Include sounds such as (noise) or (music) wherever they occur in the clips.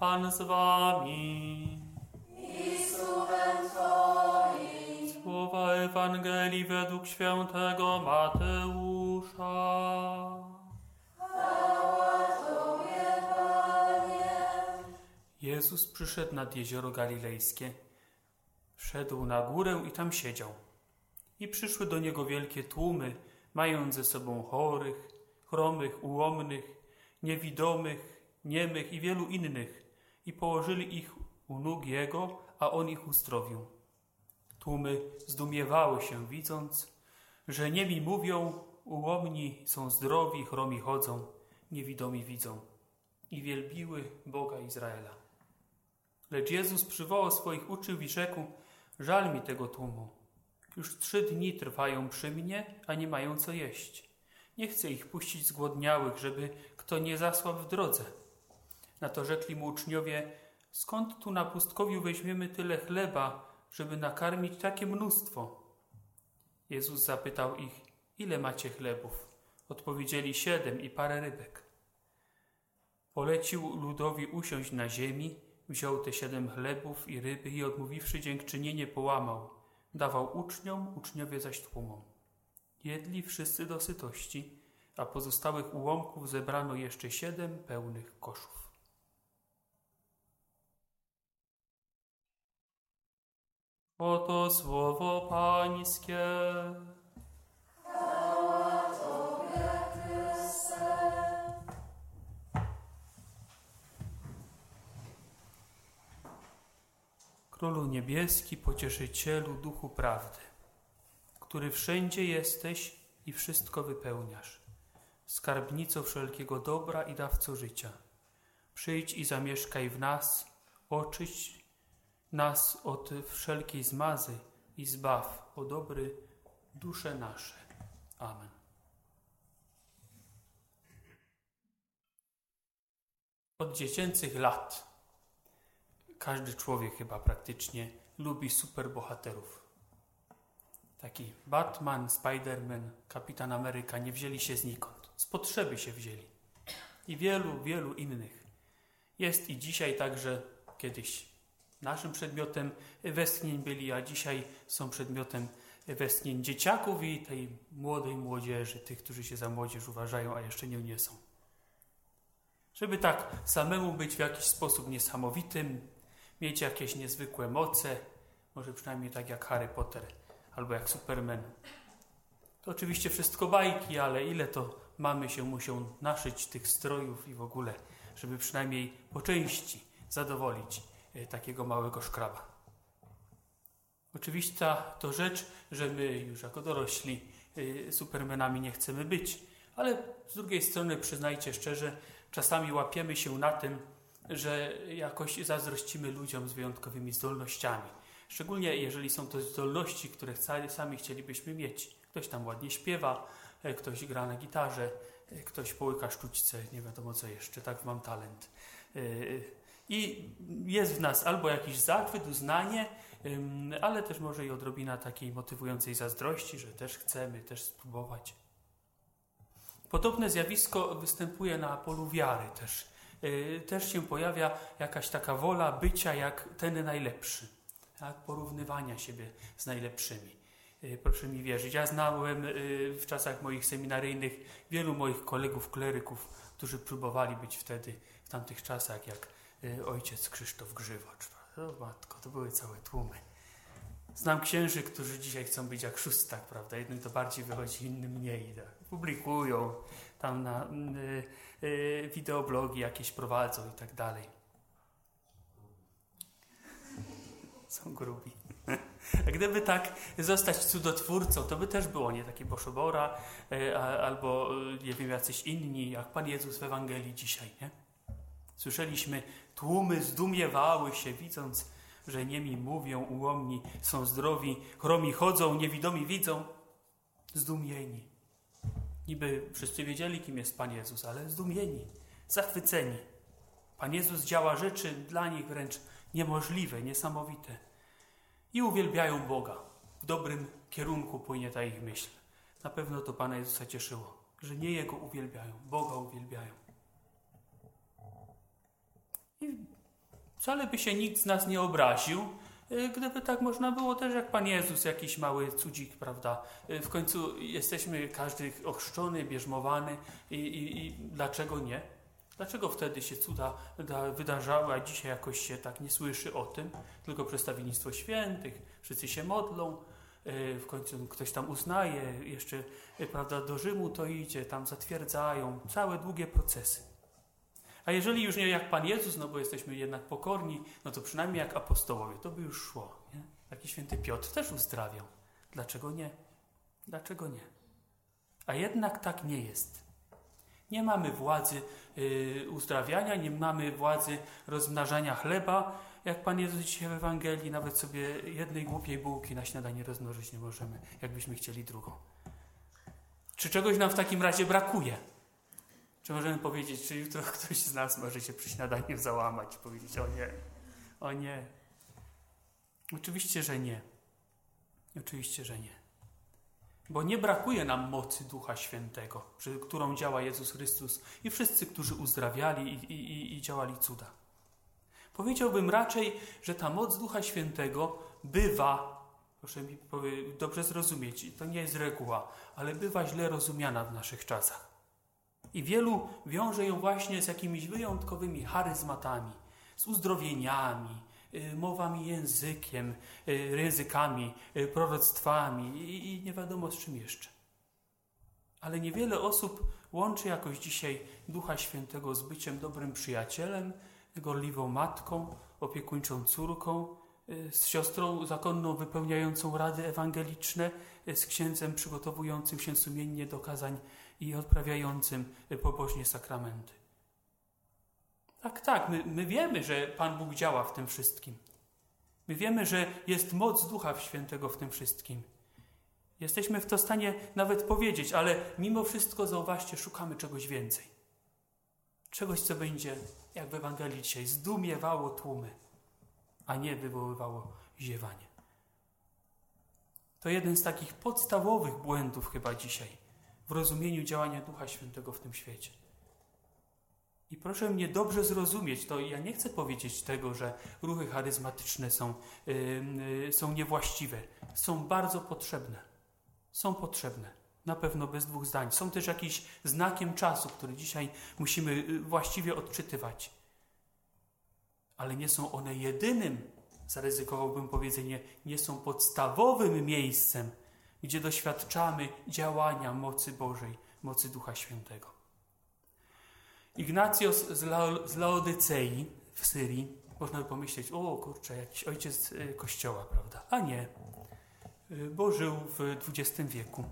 Pan z wami. I duchem Twoim. Słowa Ewangelii według świętego Mateusza. Chwała Tobie, Panie. Jezus przyszedł nad jezioro galilejskie. Wszedł na górę i tam siedział. I przyszły do niego wielkie tłumy, mając ze sobą chorych, chromych, ułomnych, niewidomych, niemych i wielu innych, i położyli ich u nóg Jego, a On ich uzdrowił. Tłumy zdumiewały się, widząc, że niemi mówią, ułomni są zdrowi, chromi chodzą, niewidomi widzą. I wielbiły Boga Izraela. Lecz Jezus przywołał swoich uczniów i rzekł, żal mi tego tłumu. Już trzy dni trwają przy mnie, a nie mają co jeść. Nie chcę ich puścić zgłodniałych, żeby kto nie zasłał w drodze. Na to rzekli mu uczniowie, skąd tu na pustkowiu weźmiemy tyle chleba, żeby nakarmić takie mnóstwo? Jezus zapytał ich, ile macie chlebów? Odpowiedzieli siedem i parę rybek. Polecił ludowi usiąść na ziemi, wziął te siedem chlebów i ryby i odmówiwszy dziękczynienie połamał. Dawał uczniom, uczniowie zaś tłumom. Jedli wszyscy do sytości, a pozostałych ułomków zebrano jeszcze siedem pełnych koszów. Oto słowo Pańskie. Chwała Tobie, Chryste. Królu niebieski, pocieszycielu, duchu prawdy, który wszędzie jesteś i wszystko wypełniasz, skarbnico wszelkiego dobra i dawco życia. Przyjdź i zamieszkaj w nas, oczyść nas od wszelkiej zmazy i zbaw, o dobry, dusze nasze. Amen. Od dziecięcych lat każdy człowiek chyba praktycznie lubi superbohaterów. Taki Batman, Spider-Man, Kapitan Ameryka nie wzięli się znikąd. Z potrzeby się wzięli. I wielu, wielu innych. Jest i dzisiaj także kiedyś naszym przedmiotem westchnień byli, a dzisiaj są przedmiotem westchnień dzieciaków i tej młodej młodzieży, tych, którzy się za młodzież uważają, a jeszcze nią nie są. Żeby tak samemu być w jakiś sposób niesamowitym, mieć jakieś niezwykłe moce, może przynajmniej tak jak Harry Potter albo jak Superman. To oczywiście wszystko bajki, ale ile to mamy się muszą naszyć tych strojów i w ogóle, żeby przynajmniej po części zadowolić takiego małego szkraba. Oczywista to rzecz, że my już jako dorośli y, supermenami nie chcemy być, ale z drugiej strony przyznajcie szczerze, czasami łapiemy się na tym, że jakoś zazdrościmy ludziom z wyjątkowymi zdolnościami. Szczególnie jeżeli są to zdolności, które sami chcielibyśmy mieć. Ktoś tam ładnie śpiewa, e, ktoś gra na gitarze, ktoś połyka sztućce, nie wiadomo co jeszcze, tak mam talent. I jest w nas albo jakiś zachwyt, uznanie, ale też może i odrobina takiej motywującej zazdrości, że też chcemy, też spróbować. Podobne zjawisko występuje na polu wiary też. Yy, też się pojawia jakaś taka wola bycia jak ten najlepszy, tak? porównywania siebie z najlepszymi. Yy, Proszę mi wierzyć, ja znałem yy, w czasach moich seminaryjnych wielu moich kolegów, kleryków, którzy próbowali być wtedy, w tamtych czasach, jak ojciec Krzysztof Grzywacz. O matko, to były całe tłumy. Znam księży, którzy dzisiaj chcą być jak szóstak, prawda? Jednym to bardziej wychodzi, innym mniej. Tak? Publikują, tam na y, y, wideoblogi jakieś prowadzą i tak dalej. Są grubi. (laughs) A gdyby tak zostać cudotwórcą, to by też było nie takie Boszobora, y, albo y, nie wiem, jacyś inni, jak Pan Jezus w Ewangelii dzisiaj, nie? Słyszeliśmy, tłumy zdumiewały się, widząc, że niemi mówią, ułomni są zdrowi, chromi chodzą, niewidomi widzą, zdumieni. Niby wszyscy wiedzieli, kim jest Pan Jezus, ale zdumieni, zachwyceni. Pan Jezus działa rzeczy dla nich wręcz niemożliwe, niesamowite. I uwielbiają Boga. W dobrym kierunku płynie ta ich myśl. Na pewno to Pana Jezusa cieszyło, że nie Jego uwielbiają, Boga uwielbiają. I Wcale by się nikt z nas nie obraził, y, gdyby tak można było też jak Pan Jezus, jakiś mały cudzik, prawda? Y, W końcu jesteśmy każdy ochrzczony, bierzmowany i, i, i dlaczego nie? Dlaczego wtedy się cuda da- wydarzały, a dzisiaj jakoś się tak nie słyszy o tym? Tylko przedstawiennictwo świętych, wszyscy się modlą, y, w końcu ktoś tam uznaje, jeszcze prawda, do Rzymu to idzie, tam zatwierdzają, całe długie procesy. A jeżeli już nie jak Pan Jezus, no bo jesteśmy jednak pokorni, no to przynajmniej jak apostołowie, to by już szło. Nie? Taki święty Piotr też uzdrawiał. Dlaczego nie? Dlaczego nie? A jednak tak nie jest. Nie mamy władzy y, uzdrawiania, nie mamy władzy rozmnażania chleba. Jak Pan Jezus dzisiaj w Ewangelii, nawet sobie jednej głupiej bułki na śniadanie rozmnożyć nie możemy, jakbyśmy chcieli drugą. Czy czegoś nam w takim razie brakuje? Czy możemy powiedzieć, czy jutro (laughs) ktoś z nas może się przy śniadaniu załamać i powiedzieć, o nie, o nie. Oczywiście, że nie. Oczywiście, że nie. Bo nie brakuje nam mocy Ducha Świętego, przy którą działa Jezus Chrystus i wszyscy, którzy uzdrawiali i, i, i- działali cuda. Powiedziałbym raczej, że ta moc Ducha Świętego bywa, proszę mi dobrze zrozumieć, to nie jest reguła, ale bywa źle rozumiana w naszych czasach. I wielu wiąże ją właśnie z jakimiś wyjątkowymi charyzmatami, z uzdrowieniami, y, mowami językiem, y, językami, y, proroctwami i, nie wiadomo z czym jeszcze. Ale niewiele osób łączy jakoś dzisiaj Ducha Świętego z byciem dobrym przyjacielem, gorliwą matką, opiekuńczą córką, y, z siostrą zakonną wypełniającą rady ewangeliczne, y, z księdzem przygotowującym się sumiennie do kazań i odprawiającym pobożnie sakramenty. Tak, tak, my, my wiemy, że Pan Bóg działa w tym wszystkim. My wiemy, że jest moc Ducha Świętego w tym wszystkim. Jesteśmy w to stanie nawet powiedzieć, ale mimo wszystko, zauważcie, szukamy czegoś więcej. Czegoś, co będzie, jak w Ewangelii dzisiaj, zdumiewało tłumy, a nie wywoływało ziewanie. To jeden z takich podstawowych błędów chyba dzisiaj w rozumieniu działania Ducha Świętego w tym świecie. I proszę mnie dobrze zrozumieć, to ja nie chcę powiedzieć tego, że ruchy charyzmatyczne są, yy, yy, są niewłaściwe. Są bardzo potrzebne. Są potrzebne. Na pewno bez dwóch zdań. Są też jakimś znakiem czasu, który dzisiaj musimy yy, właściwie odczytywać. Ale nie są one jedynym, zaryzykowałbym powiedzenie, nie są podstawowym miejscem, gdzie doświadczamy działania mocy Bożej, mocy Ducha Świętego. Ignacjos z, Lao, z Laodycei w Syrii, można by pomyśleć, o kurczę, jakiś ojciec y, kościoła, prawda? A nie, y, bo żył w XX wieku.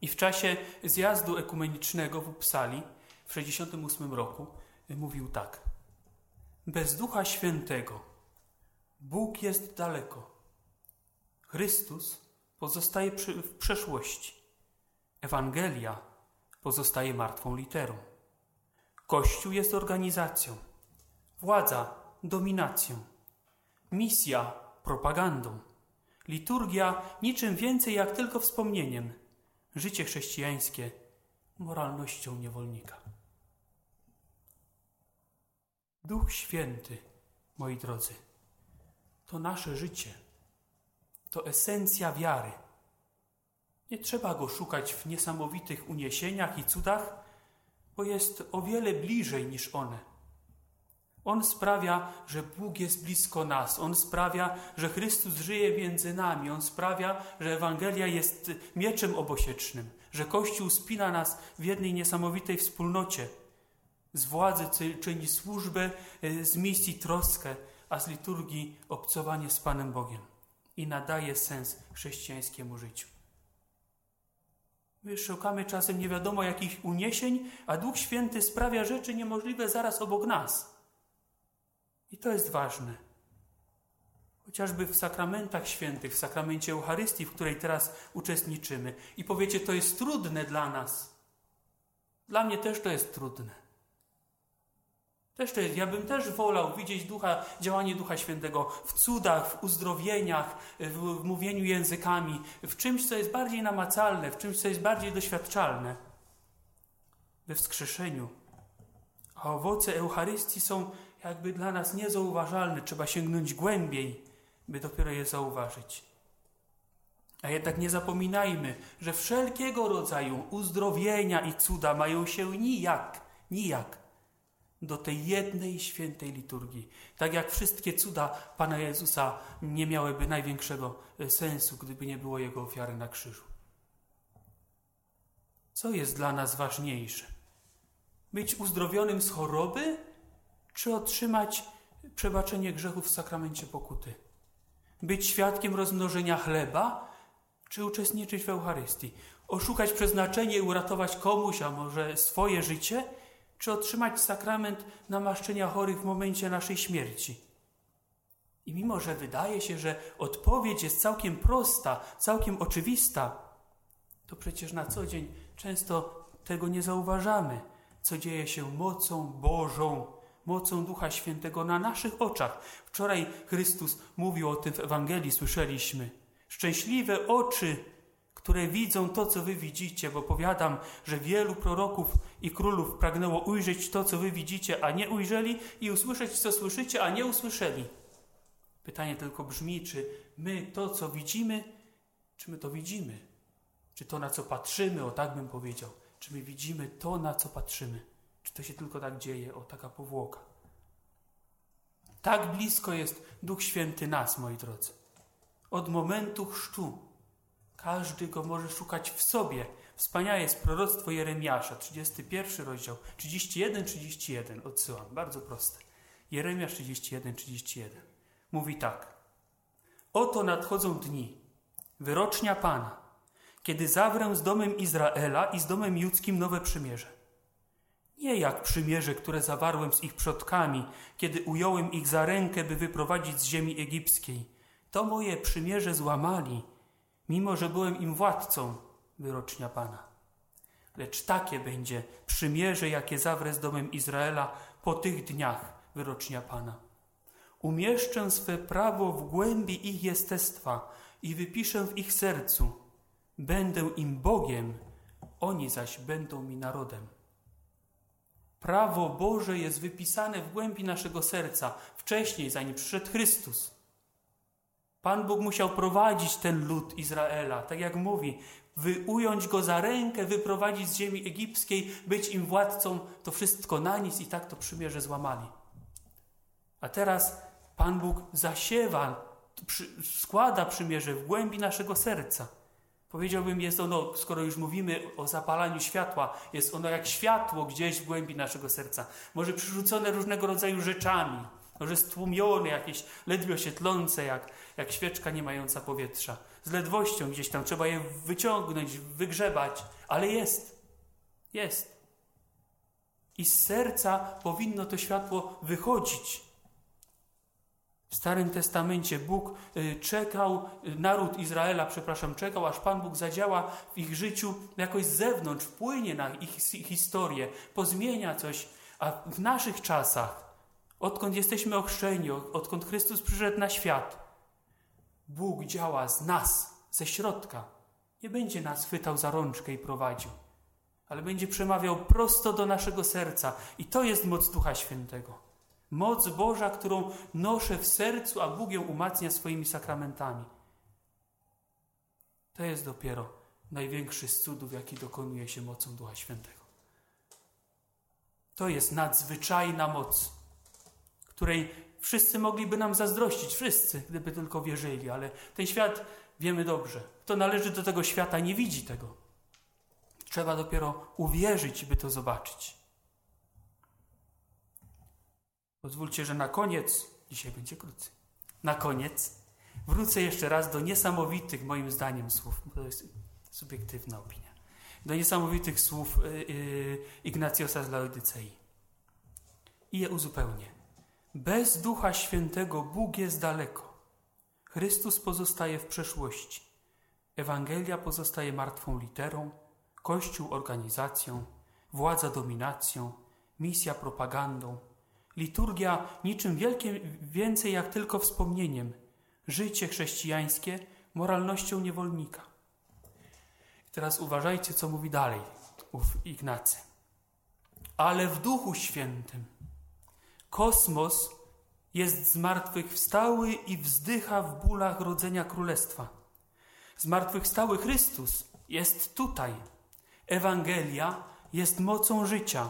I w czasie zjazdu ekumenicznego w Uppsali w 68 roku y, mówił tak. Bez Ducha Świętego Bóg jest daleko. Chrystus pozostaje przy, w przeszłości. Ewangelia pozostaje martwą literą. Kościół jest organizacją, władza dominacją, misja propagandą, liturgia niczym więcej jak tylko wspomnieniem, życie chrześcijańskie moralnością niewolnika. Duch Święty, moi drodzy, to nasze życie, to esencja wiary. Nie trzeba go szukać w niesamowitych uniesieniach i cudach, bo jest o wiele bliżej niż one. On sprawia, że Bóg jest blisko nas. On sprawia, że Chrystus żyje między nami. On sprawia, że Ewangelia jest mieczem obosiecznym, że Kościół spina nas w jednej niesamowitej wspólnocie. Z władzy czyni służbę, y, z misji troskę, a z liturgii obcowanie z Panem Bogiem i nadaje sens chrześcijańskiemu życiu. My szukamy czasem nie wiadomo jakich uniesień, a Duch Święty sprawia rzeczy niemożliwe zaraz obok nas. I to jest ważne. Chociażby w sakramentach świętych, w sakramencie Eucharystii, w której teraz uczestniczymy. I powiecie, to jest trudne dla nas. Dla mnie też to jest trudne. Też to jest, ja bym też wolał widzieć ducha, działanie Ducha Świętego w cudach, w uzdrowieniach, w, w mówieniu językami, w czymś, co jest bardziej namacalne, w czymś, co jest bardziej doświadczalne. We wskrzeszeniu. A owoce Eucharystii są jakby dla nas niezauważalne, trzeba sięgnąć głębiej, by dopiero je zauważyć. A jednak nie zapominajmy, że wszelkiego rodzaju uzdrowienia i cuda mają się nijak, nijak do tej jednej świętej liturgii. Tak jak wszystkie cuda Pana Jezusa nie miałyby największego e, sensu, gdyby nie było Jego ofiary na krzyżu. Co jest dla nas ważniejsze? Być uzdrowionym z choroby, czy otrzymać przebaczenie grzechów w sakramencie pokuty? Być świadkiem rozmnożenia chleba, czy uczestniczyć w Eucharystii? Oszukać przeznaczenie i uratować komuś, a może swoje życie, czy otrzymać sakrament namaszczenia chorych w momencie naszej śmierci? I mimo, że wydaje się, że odpowiedź jest całkiem prosta, całkiem oczywista, to przecież na co dzień często tego nie zauważamy, co dzieje się mocą Bożą, mocą Ducha Świętego na naszych oczach. Wczoraj Chrystus mówił o tym w Ewangelii, słyszeliśmy. Szczęśliwe oczy, które widzą to, co wy widzicie, bo powiadam, że wielu proroków i królów pragnęło ujrzeć to, co wy widzicie, a nie ujrzeli, i usłyszeć, co słyszycie, a nie usłyszeli. Pytanie tylko brzmi, czy my to, co widzimy, czy my to widzimy? Czy to, na co patrzymy, o tak bym powiedział, czy my widzimy to, na co patrzymy? Czy to się tylko tak dzieje, o taka powłoka? Tak blisko jest Duch Święty nas, moi drodzy. Od momentu chrztu każdy go może szukać w sobie. Wspaniałe jest proroctwo Jeremiasza, 31 rozdział, 31, 31. Odsyłam, bardzo proste. Jeremiasz 31, 31. Mówi tak. Oto nadchodzą dni, wyrocznia Pana, kiedy zawrę z domem Izraela i z domem judzkim nowe przymierze. Nie jak przymierze, które zawarłem z ich przodkami, kiedy ująłem ich za rękę, by wyprowadzić z ziemi egipskiej. To moje przymierze złamali, mimo że byłem im władcą, wyrocznia Pana. Lecz takie będzie przymierze, jakie zawrę z domem Izraela po tych dniach, wyrocznia Pana. Umieszczę swe prawo w głębi ich jestestwa i wypiszę w ich sercu. Będę im Bogiem, oni zaś będą mi narodem. Prawo Boże jest wypisane w głębi naszego serca, wcześniej, zanim przyszedł Chrystus. Pan Bóg musiał prowadzić ten lud Izraela, tak jak mówi, wy, ująć go za rękę, wyprowadzić z ziemi egipskiej, być im władcą, to wszystko na nic i tak to przymierze złamali. A teraz Pan Bóg zasiewa, przy, składa przymierze w głębi naszego serca. Powiedziałbym, jest ono, skoro już mówimy o zapalaniu światła, jest ono jak światło gdzieś w głębi naszego serca. Może przyrzucone różnego rodzaju rzeczami, może stłumione, jakieś ledwie się tlące, jak, jak świeczka nie mająca powietrza. Z ledwością gdzieś tam trzeba je wyciągnąć, wygrzebać, ale jest. Jest. I z serca powinno to światło wychodzić. W Starym Testamencie Bóg y, czekał, y, naród Izraela, przepraszam, czekał, aż Pan Bóg zadziała w ich życiu jakoś z zewnątrz, wpłynie na ich historię, pozmienia coś. A w naszych czasach, odkąd jesteśmy ochrzczeni, odkąd Chrystus przyszedł na świat, Bóg działa z nas, ze środka. Nie będzie nas chwytał za rączkę i prowadził, ale będzie przemawiał prosto do naszego serca. I to jest moc Ducha Świętego. Moc Boża, którą noszę w sercu, a Bóg ją umacnia swoimi sakramentami. To jest dopiero największy z cudów, jaki dokonuje się mocą Ducha Świętego. To jest nadzwyczajna moc, której wszyscy mogliby nam zazdrościć, wszyscy, gdyby tylko wierzyli, ale ten świat wiemy dobrze. Kto należy do tego świata, nie widzi tego. Trzeba dopiero uwierzyć, by to zobaczyć. Pozwólcie, że na koniec, dzisiaj będzie krócej, na koniec wrócę jeszcze raz do niesamowitych, moim zdaniem, słów. To jest subiektywna opinia. Do niesamowitych słów yy, Ignacjosa z Laodycei. I je uzupełnię. Bez Ducha Świętego Bóg jest daleko. Chrystus pozostaje w przeszłości. Ewangelia pozostaje martwą literą, Kościół organizacją, władza dominacją, misja propagandą, Liturgia niczym wielkie, więcej jak tylko wspomnieniem. Życie chrześcijańskie moralnością niewolnika. I teraz uważajcie, co mówi dalej ów Ignacy. Ale w Duchu Świętym Kosmos jest zmartwychwstały i wzdycha w bólach rodzenia królestwa. Zmartwychwstały Chrystus jest tutaj. Ewangelia jest mocą życia.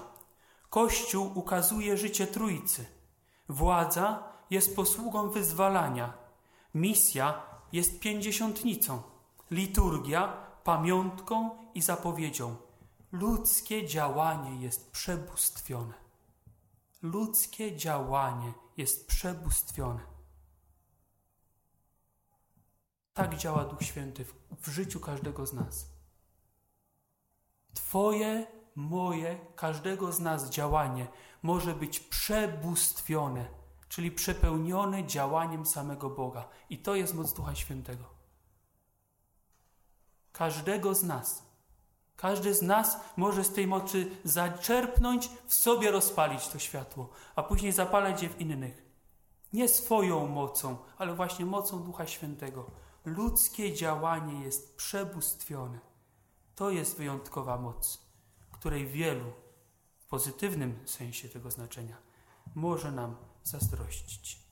Kościół ukazuje życie Trójcy. Władza jest posługą wyzwalania. Misja jest pięćdziesiątnicą. Liturgia pamiątką i zapowiedzią. Ludzkie działanie jest przebóstwione. Ludzkie działanie jest przebóstwione. Tak działa Duch Święty w, w życiu każdego z nas. Twoje, moje, każdego z nas działanie może być przebóstwione, czyli przepełnione działaniem samego Boga. I to jest moc Ducha Świętego. Każdego z nas. Każdy z nas może z tej mocy zaczerpnąć, w sobie rozpalić to światło, a później zapalać je w innych. Nie swoją mocą, ale właśnie mocą Ducha Świętego. Ludzkie działanie jest przebóstwione. To jest wyjątkowa moc, której wielu, w pozytywnym sensie tego znaczenia, może nam zazdrościć.